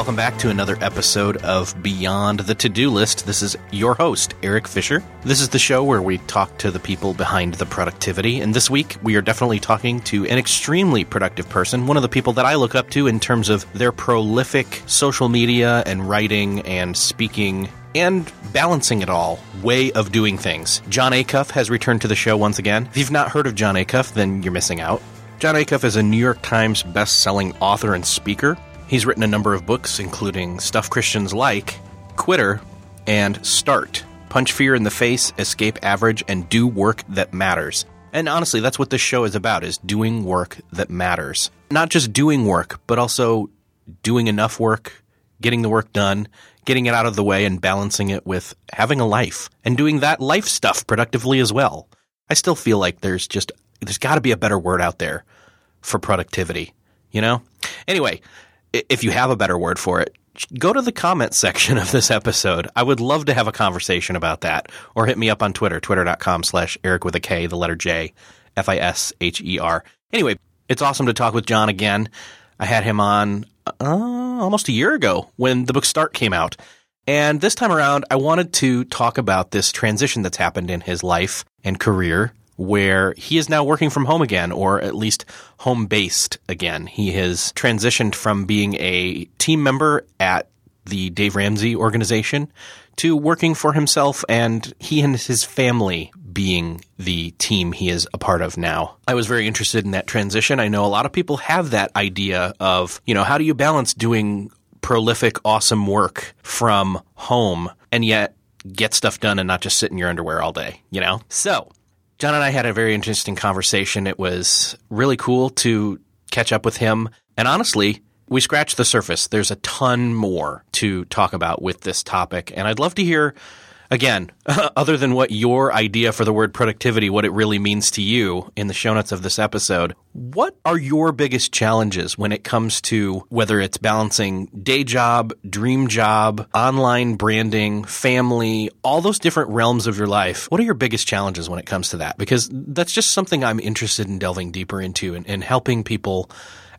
welcome back to another episode of Beyond the To Do List. This is your host, Erik Fisher. This is the show where we talk to the people behind the productivity, and this week we are definitely talking to an extremely productive person, one of the people that I look up to in terms of their prolific social media and writing and speaking and balancing it all way of doing things. Jon Acuff has returned to the show once again. If you've not heard of Jon Acuff, then you're missing out. Jon Acuff is a New York Times best-selling author and speaker. He's written a number of books, including Stuff Christians Like, Quitter, and Start Punch Fear in the Face, Escape Average, and Do Work That Matters. And honestly, that's what this show is about, is doing work that matters. Not just doing work, but also doing enough work, getting the work done, getting it out of the way, and balancing it with having a life and doing that life stuff productively as well. I still feel like there's just, there's got to be a better word out there for productivity, you know? Anyway, if you have a better word for it, go to the comments section of this episode. I would love to have a conversation about that. Or hit me up on Twitter, twitter.com slash Erik with a K, the letter J, F I S H E R. Anyway, it's awesome to talk with Jon again. I had him on uh, almost a year ago when the book Start came out. And this time around, I wanted to talk about this transition that's happened in his life and career where he is now working from home again, or at least home based again. He has transitioned from being a team member at the Dave Ramsey organization to working for himself and he and his family being the team he is a part of now. I was very interested in that transition. I know a lot of people have that idea of, you know, how do you balance doing prolific, awesome work from home and yet get stuff done and not just sit in your underwear all day, you know? So Jon and I had a very interesting conversation. It was really cool to catch up with him. And honestly, we scratched the surface. There's a ton more to talk about with this topic. And I'd love to hear again, other than what your idea for the word productivity, what it really means to you in the show notes of this episode, what are your biggest challenges when it comes to whether it's balancing day job, dream job, online branding, family, all those different realms of your life? What are your biggest challenges when it comes to that? Because that's just something I'm interested in delving deeper into and, and helping people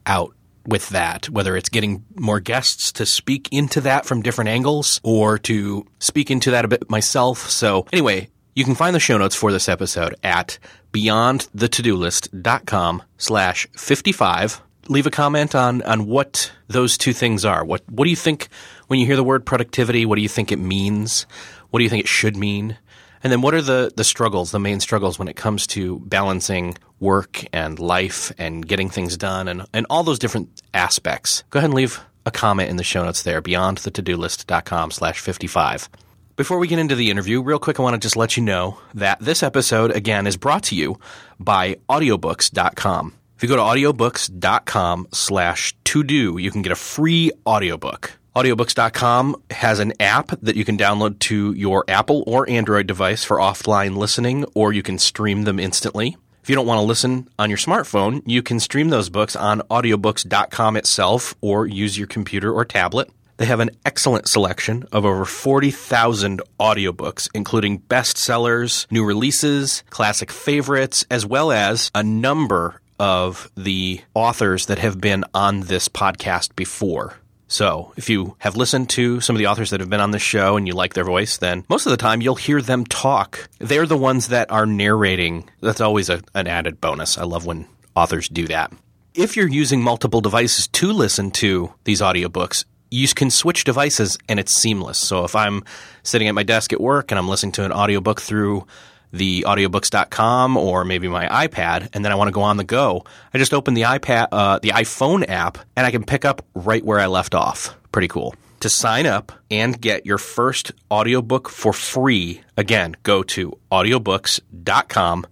out with that, whether it's getting more guests to speak into that from different angles or to speak into that a bit myself. So anyway, you can find the show notes for this episode at beyondthetodolist.com slash 55. Leave a comment on, on what those two things are. What, what do you think when you hear the word productivity? What do you think it means? What do you think it should mean? And then what are the, the struggles, the main struggles when it comes to balancing work and life and getting things done and, and all those different aspects? Go ahead and leave a comment in the show notes there, beyondthetodolist.com slash 55. Before we get into the interview, real quick, I want to just let you know that this episode, again, is brought to you by audiobooks.com. If you go to audiobooks.com slash to do, you can get a free audiobook. Audiobooks.com has an app that you can download to your Apple or Android device for offline listening, or you can stream them instantly. If you don't want to listen on your smartphone, you can stream those books on audiobooks.com itself or use your computer or tablet. They have an excellent selection of over 40,000 audiobooks, including bestsellers, new releases, classic favorites, as well as a number of the authors that have been on this podcast before. So, if you have listened to some of the authors that have been on this show and you like their voice, then most of the time you'll hear them talk. They're the ones that are narrating. That's always a, an added bonus. I love when authors do that. If you're using multiple devices to listen to these audiobooks, you can switch devices and it's seamless. So if I'm sitting at my desk at work and I'm listening to an audiobook through the audiobooks.com or maybe my iPad and then I want to go on the go, I just open the iPad uh, the iPhone app and I can pick up right where I left off. Pretty cool. To sign up and get your first audiobook for free, again, go to audiobooks.com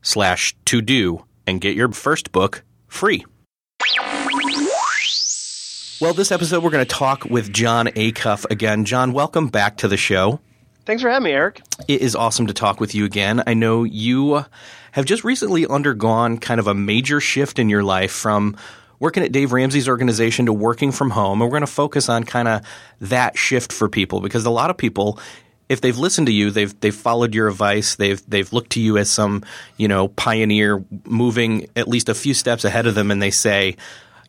slash to do and get your first book free. Well, this episode we're going to talk with Jon Acuff again. Jon, welcome back to the show. Thanks for having me, Erik. It is awesome to talk with you again. I know you have just recently undergone kind of a major shift in your life from working at Dave Ramsey's organization to working from home. And we're going to focus on kind of that shift for people because a lot of people if they've listened to you, they've they've followed your advice, they've they've looked to you as some, you know, pioneer moving at least a few steps ahead of them and they say,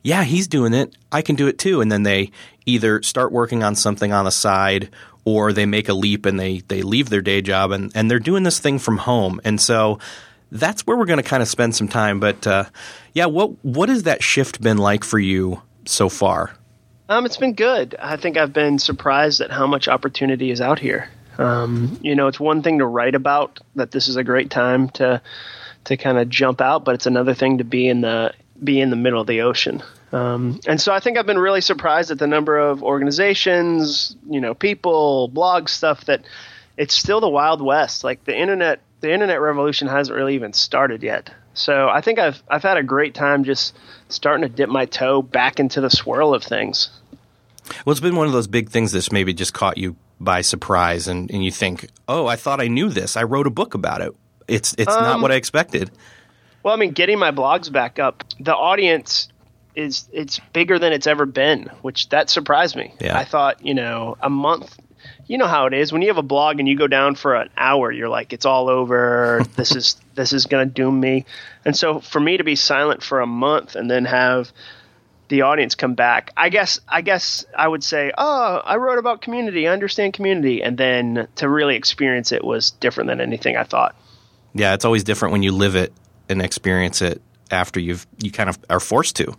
yeah, he's doing it. I can do it too. And then they either start working on something on the side or they make a leap and they, they leave their day job and, and they're doing this thing from home. And so that's where we're going to kind of spend some time. But uh, yeah, what what has that shift been like for you so far? Um, it's been good. I think I've been surprised at how much opportunity is out here. Um, you know, it's one thing to write about that this is a great time to to kind of jump out, but it's another thing to be in the be in the middle of the ocean. Um, and so I think I've been really surprised at the number of organizations, you know, people, blog stuff that it's still the wild west. Like the internet, the internet revolution hasn't really even started yet. So I think I've I've had a great time just starting to dip my toe back into the swirl of things. Well, it's been one of those big things that's maybe just caught you by surprise, and, and you think, "Oh, I thought I knew this. I wrote a book about it. It's it's um, not what I expected." Well, I mean, getting my blogs back up, the audience is it's bigger than it's ever been, which that surprised me. Yeah. I thought, you know, a month. You know how it is when you have a blog and you go down for an hour, you're like, it's all over. this is this is going to doom me. And so for me to be silent for a month and then have the audience come back. I guess I guess I would say, "Oh, I wrote about community. I understand community." And then to really experience it was different than anything I thought. Yeah, it's always different when you live it and experience it after you've you kind of are forced to.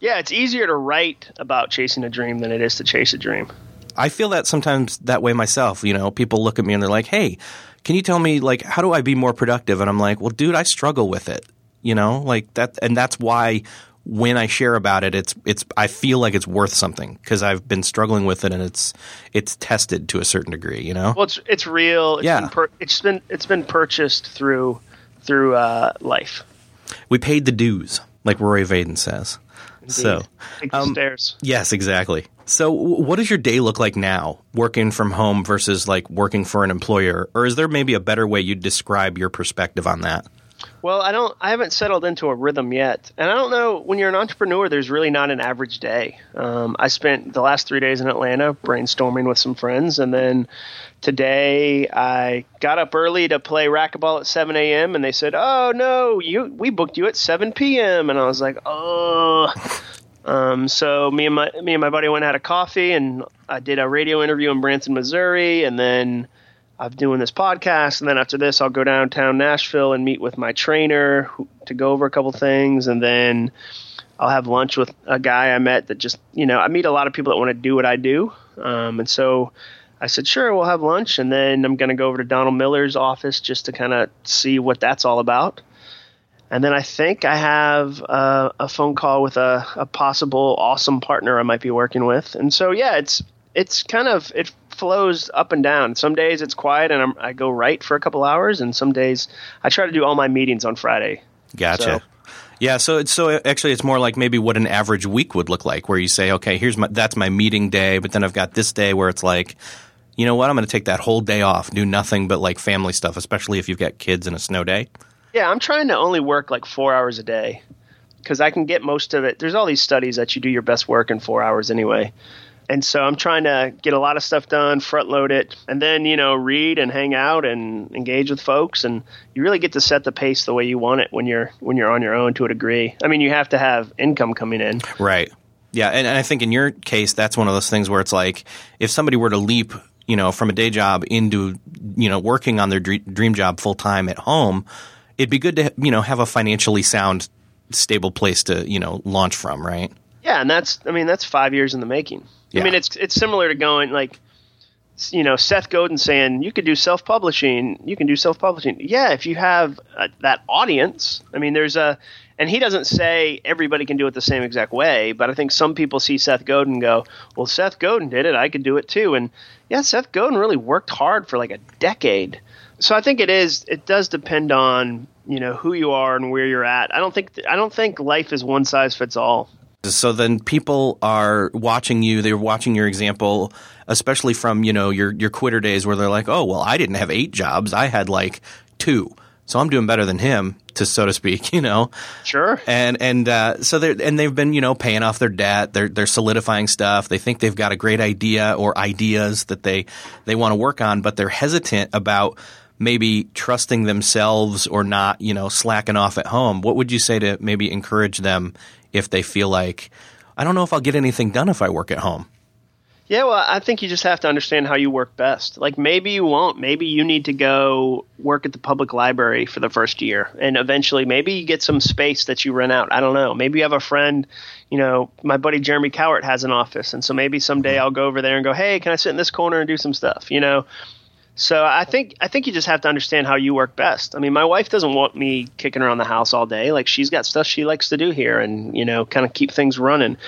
Yeah, it's easier to write about chasing a dream than it is to chase a dream. I feel that sometimes that way myself. You know, people look at me and they're like, "Hey, can you tell me like how do I be more productive?" And I'm like, "Well, dude, I struggle with it." You know, like that, and that's why when I share about it, it's it's I feel like it's worth something because I've been struggling with it and it's it's tested to a certain degree. You know, well, it's it's real. It's yeah, been per, it's been it's been purchased through through uh, life. We paid the dues, like Rory Vaden says. Indeed. So, um, stairs. Yes, exactly. So, what does your day look like now, working from home versus like working for an employer? Or is there maybe a better way you'd describe your perspective on that? Well, I don't. I haven't settled into a rhythm yet, and I don't know. When you're an entrepreneur, there's really not an average day. Um, I spent the last three days in Atlanta brainstorming with some friends, and then today I got up early to play racquetball at 7 a.m. and they said, "Oh no, you we booked you at 7 p.m." and I was like, "Oh." Um, so me and my me and my buddy went had a coffee, and I did a radio interview in Branson, Missouri, and then I'm doing this podcast, and then after this, I'll go downtown Nashville and meet with my trainer who, to go over a couple things, and then I'll have lunch with a guy I met that just you know I meet a lot of people that want to do what I do, um, and so I said sure we'll have lunch, and then I'm going to go over to Donald Miller's office just to kind of see what that's all about. And then I think I have uh, a phone call with a, a possible awesome partner I might be working with, and so yeah, it's it's kind of it flows up and down. Some days it's quiet and I'm, i go right for a couple hours, and some days I try to do all my meetings on Friday. Gotcha. So, yeah, so it's so actually it's more like maybe what an average week would look like, where you say, okay, here's my that's my meeting day, but then I've got this day where it's like, you know what, I'm going to take that whole day off, do nothing but like family stuff, especially if you've got kids and a snow day. Yeah, I'm trying to only work like four hours a day because I can get most of it. There's all these studies that you do your best work in four hours anyway. And so I'm trying to get a lot of stuff done, front load it, and then, you know, read and hang out and engage with folks and you really get to set the pace the way you want it when you're when you're on your own to a degree. I mean, you have to have income coming in. Right. Yeah, and, and I think in your case that's one of those things where it's like if somebody were to leap, you know, from a day job into, you know, working on their dream job full time at home, it'd be good to, you know, have a financially sound stable place to, you know, launch from, right? Yeah, and that's I mean, that's 5 years in the making. Yeah. I mean, it's it's similar to going like, you know, Seth Godin saying you could do self publishing, you can do self publishing. Yeah, if you have uh, that audience. I mean, there's a, and he doesn't say everybody can do it the same exact way, but I think some people see Seth Godin and go, well, Seth Godin did it, I could do it too. And yeah, Seth Godin really worked hard for like a decade. So I think it is. It does depend on you know who you are and where you're at. I don't think I don't think life is one size fits all. So then people are watching you, they're watching your example, especially from, you know, your your quitter days where they're like, "Oh, well, I didn't have 8 jobs. I had like 2." So I'm doing better than him, to so to speak, you know. Sure. And and uh, so they and they've been, you know, paying off their debt. They're they're solidifying stuff. They think they've got a great idea or ideas that they they want to work on, but they're hesitant about maybe trusting themselves or not, you know, slacking off at home, what would you say to maybe encourage them if they feel like, I don't know if I'll get anything done if I work at home? Yeah, well, I think you just have to understand how you work best. Like maybe you won't. Maybe you need to go work at the public library for the first year, and eventually maybe you get some space that you rent out. I don't know. Maybe you have a friend. You know, my buddy Jeremy Cowart has an office, and so maybe someday mm-hmm. I'll go over there and go, "Hey, can I sit in this corner and do some stuff?" You know. So I think I think you just have to understand how you work best. I mean, my wife doesn't want me kicking around the house all day. Like she's got stuff she likes to do here, and you know, kind of keep things running.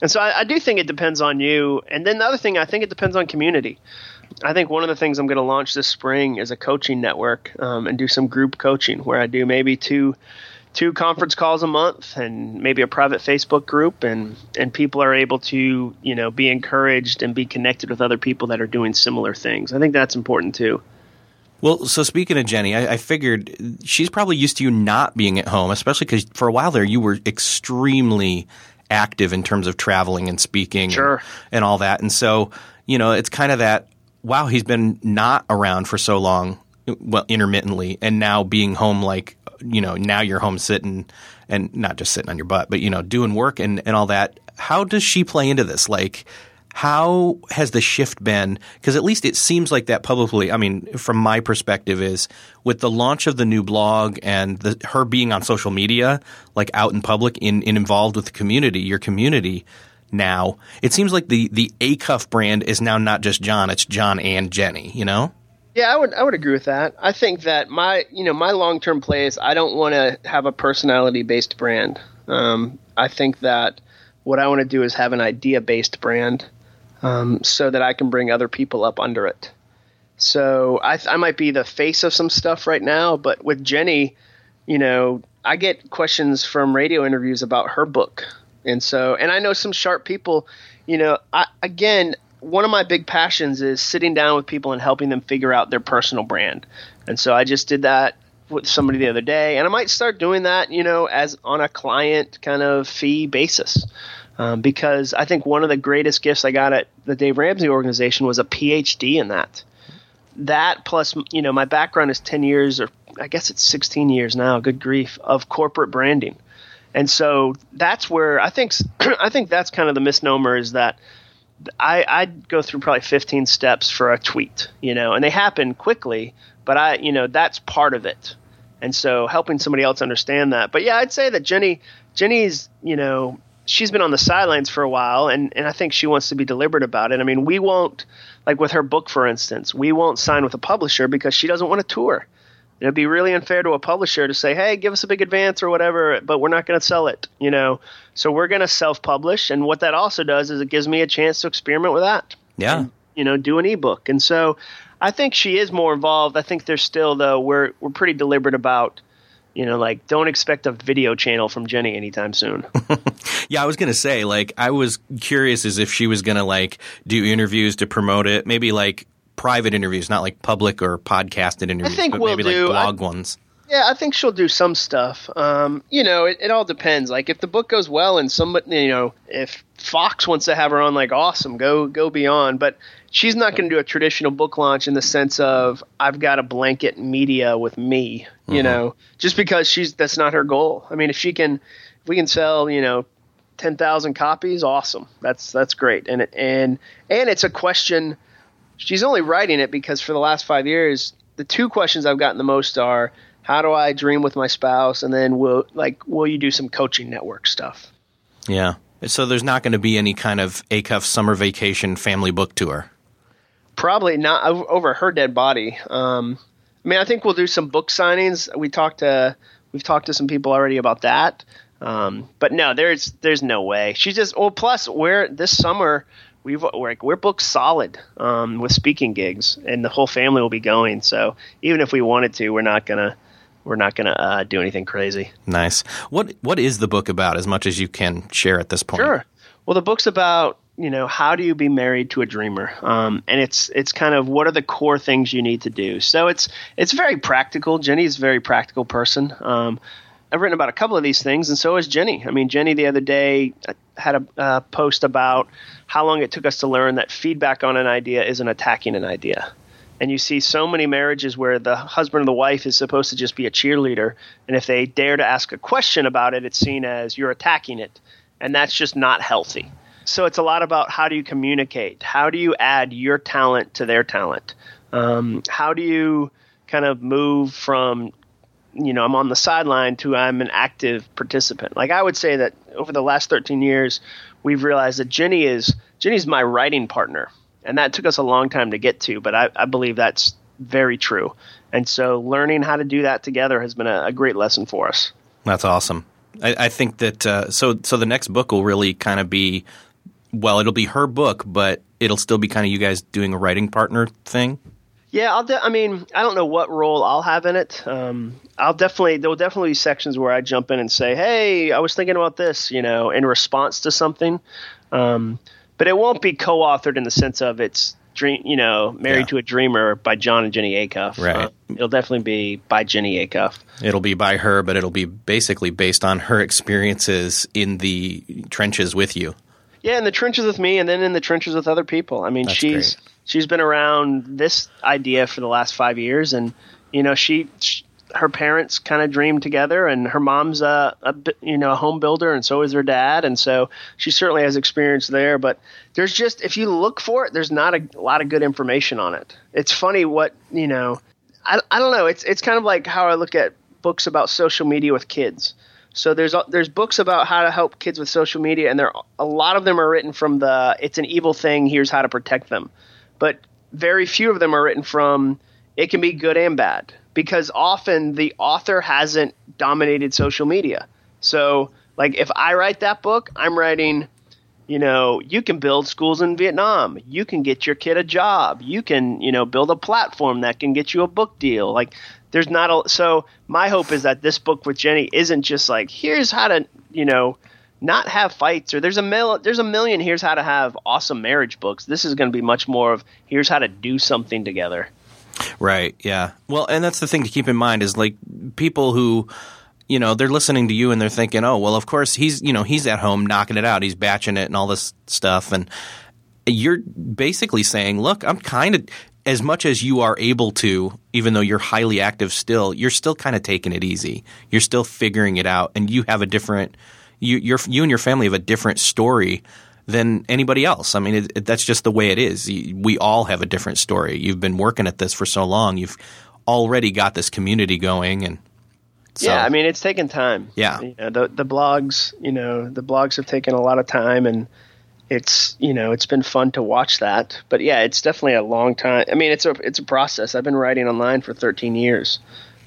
And so I, I do think it depends on you. And then the other thing, I think it depends on community. I think one of the things I'm going to launch this spring is a coaching network um, and do some group coaching where I do maybe two two conference calls a month and maybe a private Facebook group and and people are able to you know be encouraged and be connected with other people that are doing similar things. I think that's important too. Well, so speaking of Jenny, I, I, figured she's probably used to you not being at home, especially because for a while there you were extremely active in terms of traveling and speaking sure. and, and all that. And so, you know, it's kind of that wow, he's been not around for so long, well, intermittently, and now being home like you know, now you're home sitting and not just sitting on your butt, but you know, doing work and, and all that. How does she play into this? Like, how has the shift been? Because at least it seems like that publicly. I mean, from my perspective, is with the launch of the new blog and the, her being on social media, like out in public, in, in involved with the community, your community now, it seems like the the Acuff brand is now not just Jon; it's Jon and Jenny. You know. Yeah, I would I would agree with that. I think that my you know my long term play is I don't want to have a personality based brand. Um, I think that what I want to do is have an idea based brand um, so that I can bring other people up under it. So I, I might be the face of some stuff right now, but with Jenny, you know, I get questions from radio interviews about her book, and so and I know some sharp people. You know, I, again, one of my big passions is sitting down with people and helping them figure out their personal brand, and so I just did that with somebody the other day, and I might start doing that, you know, as on a client kind of fee basis um, because I think one of the greatest gifts I got at the Dave Ramsey organization was a PhD in that. That plus, you know, my background is 10 years, or I guess it's 16 years now, good grief, of corporate branding. And so that's where I think I think that's kind of the misnomer is that I I go through probably 15 steps for a tweet, you know, and they happen quickly, but I you know that's part of it. And so helping somebody else understand that. But yeah, I'd say that Jenny Jenny's you know she's been on the sidelines for a while, and, and I think she wants to be deliberate about it. I mean, we won't, like with her book, for instance, we won't sign with a publisher because she doesn't want to tour. It'd be really unfair to a publisher to say, "Hey, give us a big advance or whatever," but we're not going to sell it, you know. So we're going to self-publish, and what that also does is it gives me a chance to experiment with that. Yeah. And, you know, do an ebook, and so I think she is more involved. I think there's still though we're we're pretty deliberate about you know, like don't expect a video channel from Jenny anytime soon. yeah, I was gonna say, like, I was curious as if she was gonna like do interviews to promote it, maybe like private interviews, not like public or podcasted interviews. I think but we'll maybe do, like blog I, ones. Yeah, I think she'll do some stuff. Um, you know, it, it all depends. Like if the book goes well and somebody, you know, if Fox wants to have her on, like awesome, go go beyond. But she's not going to do a traditional book launch in the sense of I've got a blanket media with me, you mm-hmm. know, just because she's that's not her goal. I mean, if she can, if we can sell, you know, ten thousand copies, awesome. That's that's great. And and and it's a question. She's only writing it because for the last five years, the two questions I've gotten the most are how do I dream with my spouse, and then will like will you do some coaching network stuff? Yeah. So there's not going to be any kind of Acuff summer vacation family book tour. Probably not over her dead body. Um, I mean, I think we'll do some book signings. We talked to we've talked to some people already about that. Um, but no, there's there's no way. She just well, plus we're this summer we've we're, we're booked solid um, with speaking gigs, and the whole family will be going. So even if we wanted to, we're not gonna we're not going to uh, do anything crazy. Nice. What What is the book about? As much as you can share at this point. Sure. Well, the book's about you know how do you be married to a dreamer, um, and it's it's kind of what are the core things you need to do. So it's it's very practical. Jenny's a very practical person. Um, I've written about a couple of these things, and so is Jenny. I mean, Jenny the other day uh, had a uh, post about how long it took us to learn that feedback on an idea isn't attacking an idea And you see so many marriages where the husband or the wife is supposed to just be a cheerleader. And if they dare to ask a question about it, it's seen as you're attacking it. And that's just not healthy. So it's a lot about how do you communicate? How do you add your talent to their talent? Um, how do you kind of move from, you know, I'm on the sideline to I'm an active participant? Like I would say that over the last 13 years, we've realized that Jenny is Jenny's my writing partner and that took us a long time to get to, but I, I believe that's very true. And so learning how to do that together has been a, a great lesson for us. That's awesome. I, I think that uh, so so the next book will really kind of be well, it'll be her book, but it'll still be kind of you guys doing a writing partner thing. Yeah, I'll. De- I mean, I don't know what role I'll have in it. Um, I'll definitely there will definitely be sections where I jump in and say, "Hey, I was thinking about this," you know, in response to something. Um, but it won't be co-authored in the sense of it's dream, you know, Married yeah. to a Dreamer by Jon and Jenny Acuff. Right. Uh, it'll definitely be by Jenny Acuff. It'll be by her, but it'll be basically based on her experiences in the trenches with you. Yeah, in the trenches with me, and then in the trenches with other people. I mean, That's she's great. she's been around this idea for the last five years, and you know, she, she her parents kind of dreamed together, and her mom's a, a, you know a home builder, and so is her dad, and so she certainly has experience there. But there's just if you look for it, there's not a, a lot of good information on it. It's funny what you know. I, I don't know. It's it's kind of like how I look at books about social media with kids. So there's uh, there's books about how to help kids with social media, and there a lot of them are written from the it's an evil thing. Here's how to protect them, but very few of them are written from it can be good and bad because often the author hasn't dominated social media. So, like, if I write that book, I'm writing, you know, you can build schools in Vietnam. You can get your kid a job. You can, you know, build a platform that can get you a book deal. Like, there's not a. So, my hope is that this book with Jenny isn't just like, here's how to, you know, not have fights or there's a mil- there's a million here's how to have awesome marriage books. This is going to be much more of here's how to do something together. Right. Yeah. Well, and that's the thing to keep in mind is like people who you know they're listening to you and they're thinking oh well of course he's you know he's at home knocking it out he's batching it and all this stuff and you're basically saying look i'm kind of as much as you are able to even though you're highly active still you're still kind of taking it easy you're still figuring it out and you have a different you you you and your family have a different story than anybody else. I mean, it, it, that's just the way it is. We all have a different story. You've been working at this for so long. You've already got this community going, and so, yeah, I mean, it's taken time. Yeah, you know, the the blogs, you know, the blogs have taken a lot of time, and it's you know, it's been fun to watch that. But yeah, it's definitely a long time. I mean, it's a it's a process. I've been writing online for 13 years,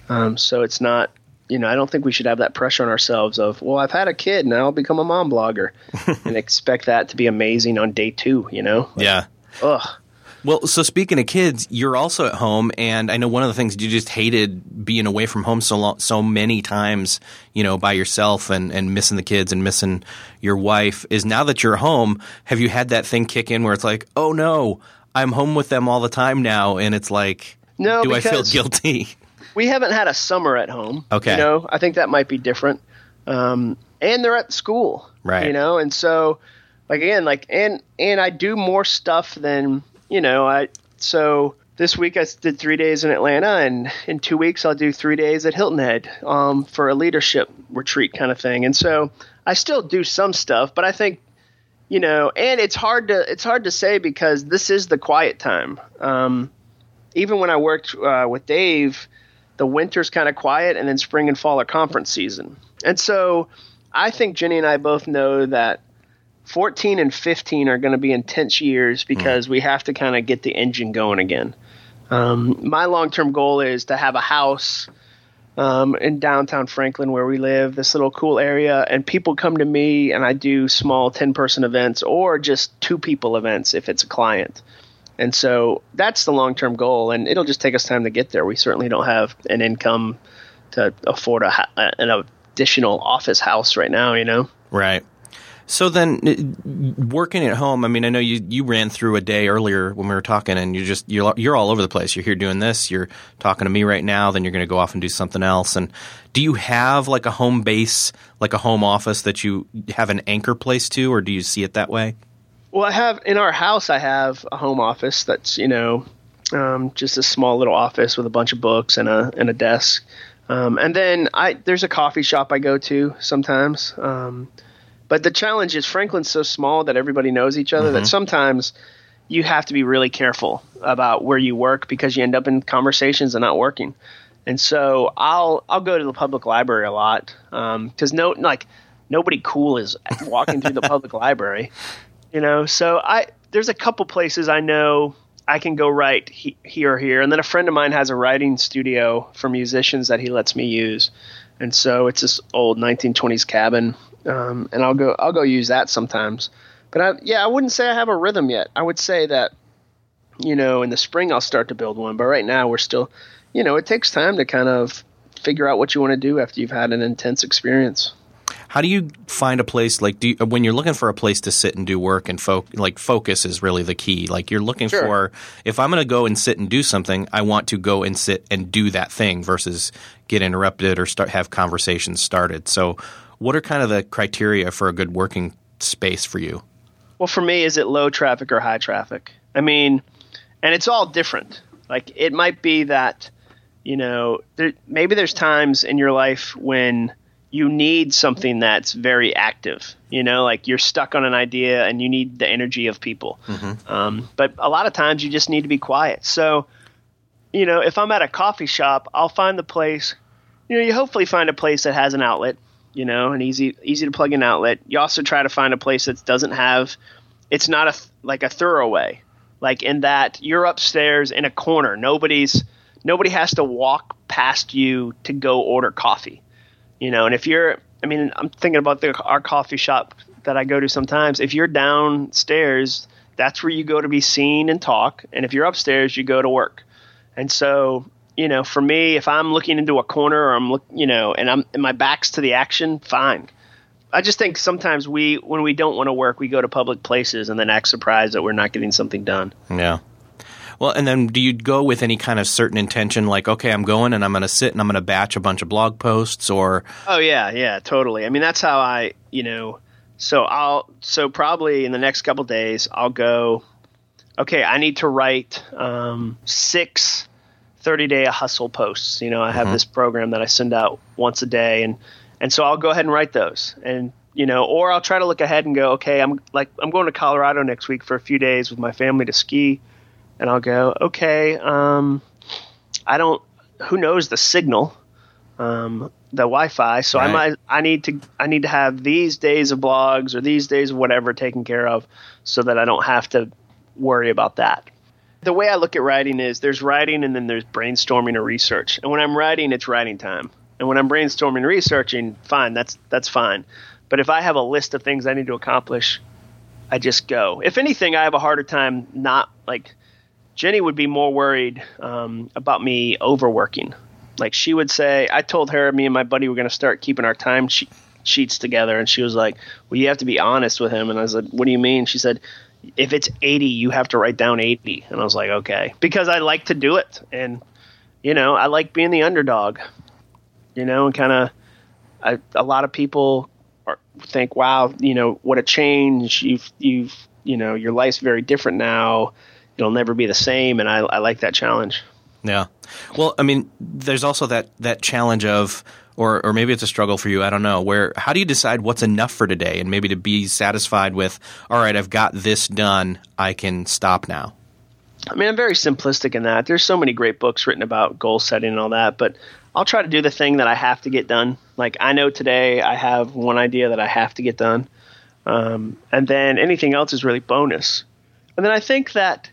um, so it's not you know, I don't think we should have that pressure on ourselves of, well, I've had a kid, now I'll become a mom blogger, and expect that to be amazing on day two. You know? Like, yeah. Ugh. Well, so speaking of kids, you're also at home, and I know one of the things you just hated being away from home so long, so many times, you know, by yourself and, and missing the kids and missing your wife. Is now that you're home, have you had that thing kick in where it's like, oh no, I'm home with them all the time now, and it's like, no, do I feel guilty? we haven't had a summer at home. Okay. You know, I think that might be different. Um, and they're at school. Right. You know, and so like again, like and and I do more stuff than you know, I so this week I did three days in Atlanta, and in two weeks I'll do three days at Hilton Head um, for a leadership retreat kind of thing. And so I still do some stuff, but I think you know, and it's hard to it's hard to say because this is the quiet time. Um, even when I worked uh, with Dave, the winter's kind of quiet, and then spring and fall are conference season. And so I think Jenny and I both know that 14 and 15 are going to be intense years because mm. we have to kind of get the engine going again. Um, my long term goal is to have a house um, in downtown Franklin where we live, this little cool area, and people come to me and I do small 10 person events or just two people events if it's a client. And so that's the long term goal, and it'll just take us time to get there. We certainly don't have an income to afford a, an additional office house right now, you know? Right. So then, working at home. I mean, I know you you ran through a day earlier when we were talking, and you're just you're you're all over the place. You're here doing this. You're talking to me right now. Then you're going to go off and do something else. And do you have like a home base, like a home office that you have an anchor place to, or do you see it that way? Well, I have in our house. I have a home office that's you know um, just a small little office with a bunch of books and a and a desk. Um, and then I there's a coffee shop I go to sometimes. Um, but the challenge is Franklin's so small that everybody knows each other mm-hmm. that sometimes you have to be really careful about where you work because you end up in conversations and not working. And so I'll I'll go to the public library a lot because um, no like nobody cool is walking through the public library, you know. So I there's a couple places I know I can go write he, here or here, and then a friend of mine has a writing studio for musicians that he lets me use, and so it's this old 1920s cabin, um, and I'll go I'll go use that sometimes. But I, yeah, I wouldn't say I have a rhythm yet. I would say that you know in the spring I'll start to build one, but right now we're still you know, it takes time to kind of figure out what you want to do after you've had an intense experience. How do you find a place like do you, when you're looking for a place to sit and do work and fo- like focus is really the key. Like you're looking sure. for if I'm going to go and sit and do something, I want to go and sit and do that thing versus get interrupted or start have conversations started. So, what are kind of the criteria for a good working space for you? Well, for me, is it low traffic or high traffic? I mean, and it's all different. Like it might be that you know, there, maybe there's times in your life when you need something that's very active. You know, like you're stuck on an idea and you need the energy of people. Mm-hmm. Um, but a lot of times you just need to be quiet. So, you know, if I'm at a coffee shop, I'll find the place. You know, you hopefully find a place that has an outlet. You know, an easy easy to plug in outlet. You also try to find a place that doesn't have. It's not a like a thoroughway, like in that you're upstairs in a corner. Nobody's nobody has to walk past you to go order coffee. You know, and if you're, I mean, I'm thinking about the, our coffee shop that I go to sometimes. If you're downstairs, that's where you go to be seen and talk. And if you're upstairs, you go to work. And so, you know, for me, if I'm looking into a corner or I'm look, you know, and I'm and my back's to the action, fine. I just think sometimes we, when we don't want to work, we go to public places and then act surprised that we're not getting something done. Yeah. Well, and then do you go with any kind of certain intention, like, okay, I'm going and I'm going to sit and I'm going to batch a bunch of blog posts, or? Oh yeah, yeah, totally. I mean, that's how I, you know, so I'll, so probably in the next couple days, I'll go. Okay, I need to write um, six 30 day hustle posts. You know, I have mm-hmm. this program that I send out once a day, and and so I'll go ahead and write those, and you know, or I'll try to look ahead and go, okay, I'm like I'm going to Colorado next week for a few days with my family to ski and I'll go, okay, um, I don't, who knows the signal, um, the Wi-Fi. So right. I might, I need to, I need to have these days of blogs or these days of whatever taken care of, so that I don't have to worry about that. The way I look at writing is there's writing and then there's brainstorming or research. And when I'm writing, it's writing time. And when I'm brainstorming, and researching, fine, that's that's fine. But if I have a list of things I need to accomplish, I just go. If anything, I have a harder time not like Jenny would be more worried um, about me overworking. Like she would say, I told her me and my buddy were going to start keeping our time she- sheets together, and she was like, "Well, you have to be honest with him." And I was like, "What do you mean?" She said, "If it's 80, you have to write down 80." And I was like, "Okay," because I like to do it, and you know, I like being the underdog. You know, and kind of, a lot of people are, think, "Wow, you know, what a change! You've you've you know, your life's very different now." it'll never be the same. And I, I like that challenge. Yeah. Well, I mean, there's also that that challenge of or or maybe it's a struggle for you, I don't know, where how do you decide what's enough for today and maybe to be satisfied with all right, I've got this done, I can stop now. I mean, I'm very simplistic in that. There's so many great books written about goal setting and all that, but I'll try to do the thing that I have to get done. Like I know today I have one idea that I have to get done. Um, and then anything else is really bonus. And then I think that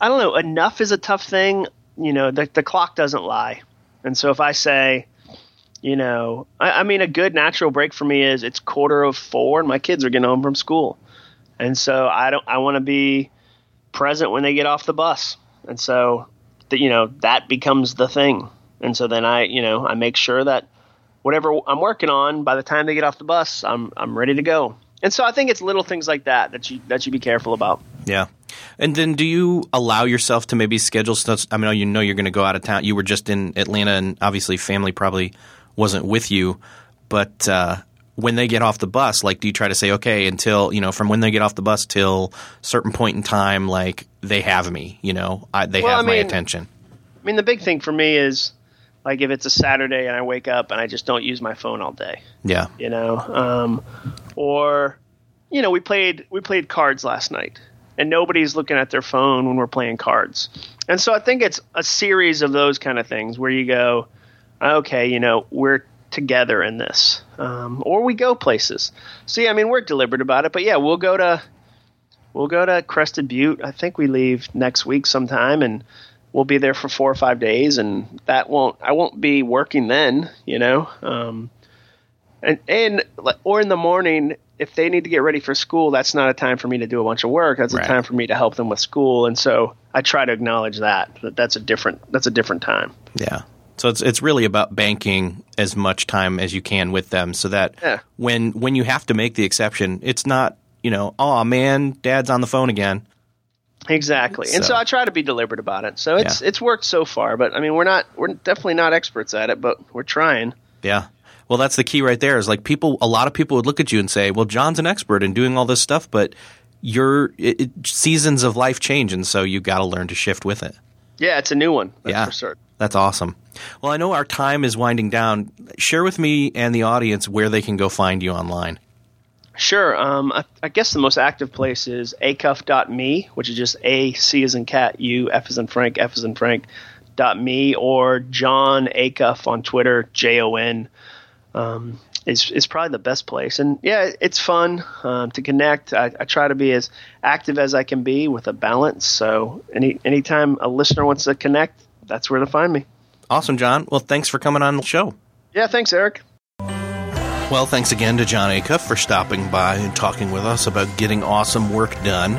I don't know. Enough is a tough thing. You know, the the clock doesn't lie, and so if I say, you know, I, I mean, a good natural break for me is it's quarter of four and my kids are getting home from school, and so I don't. I want to be present when they get off the bus, and so that you know that becomes the thing, and so then I you know I make sure that whatever I'm working on by the time they get off the bus, I'm I'm ready to go. And so I think it's little things like that that you that you be careful about. Yeah. And then do you allow yourself to maybe schedule stuff? I mean, you know you're going to go out of town. You were just in Atlanta, and obviously family probably wasn't with you. But uh, when they get off the bus, like, do you try to say, okay, until, you know, from when they get off the bus till certain point in time, like, they have me, you know, I, they Well, have I my attention. I mean, the big thing for me is like if it's a Saturday and I wake up and I just don't use my phone all day, Yeah. you know, um, or you know, we played we played cards last night and nobody's looking at their phone when we're playing cards, and so I think it's a series of those kind of things where you go, okay, you know, we're together in this, um, or we go places. See, I mean, we're deliberate about it, but yeah, we'll go to we'll go to Crested Butte. I think we leave next week sometime, and we'll be there for four or five days, and that won't I won't be working then, you know. Um, and and or in the morning if they need to get ready for school, that's not a time for me to do a bunch of work. That's Right. a time for me to help them with school, and so I try to acknowledge that that that's a different that's a different time. Yeah. So it's it's really about banking as much time as you can with them, so that Yeah. when when you have to make the exception, it's not you know, oh man, dad's on the phone again. Exactly, and So- so I try to be deliberate about it. So it's it's worked so far, but I mean we're not we're definitely not experts at it, but we're trying. Yeah. Well, that's the key right there. Is like people, a lot of people would look at you and say, "Well, Jon's an expert in doing all this stuff," but your it, it, seasons of life change, and so you got to learn to shift with it. Yeah, it's a new one. That's Yeah. for certain. That's awesome. Well, I know our time is winding down. Share with me and the audience where they can go find you online. Sure. Um, I, I guess the most active place is acuff.me, which is just A C as in cat, U F as in Frank, F as in Frank, dot me, or Jon Acuff on Twitter, J O N. Um, is is probably the best place, and yeah, it's fun um, to connect. I, I try to be as active as I can be with a balance. So any anytime a listener wants to connect, that's where to find me. Awesome, Jon. Well, thanks for coming on the show. Yeah, thanks, Erik. Well, thanks again to Jon Acuff for stopping by and talking with us about getting awesome work done.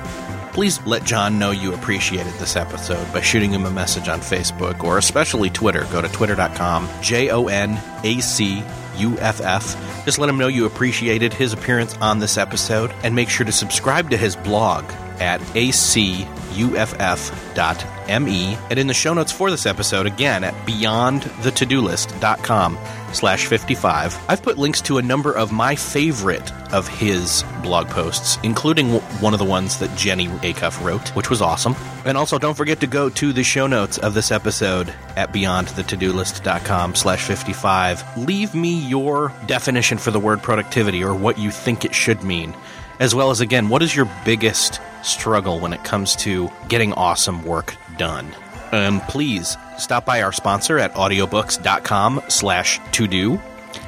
Please let Jon know you appreciated this episode by shooting him a message on Facebook or especially Twitter. Go to twitter.com, J O N A C U F F. Just let him know you appreciated his appearance on this episode and make sure to subscribe to his blog at acuff.me and in the show notes for this episode again at beyondthetodolist.com slash 55 i've put links to a number of my favorite of his blog posts including one of the ones that jenny acuff wrote which was awesome. And also don't forget to go to the show notes of this episode at beyondthetodolist.com slash 55 leave me your definition for the word productivity or what you think it should mean as well as again what is your biggest struggle when it comes to getting awesome work done. Um, please stop by our sponsor at audiobooks.com slash to do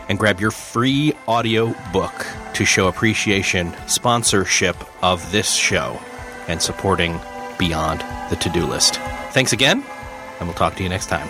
and grab your free audio book to show appreciation sponsorship of this show and supporting beyond the to-do list. Thanks again and we'll talk to you next time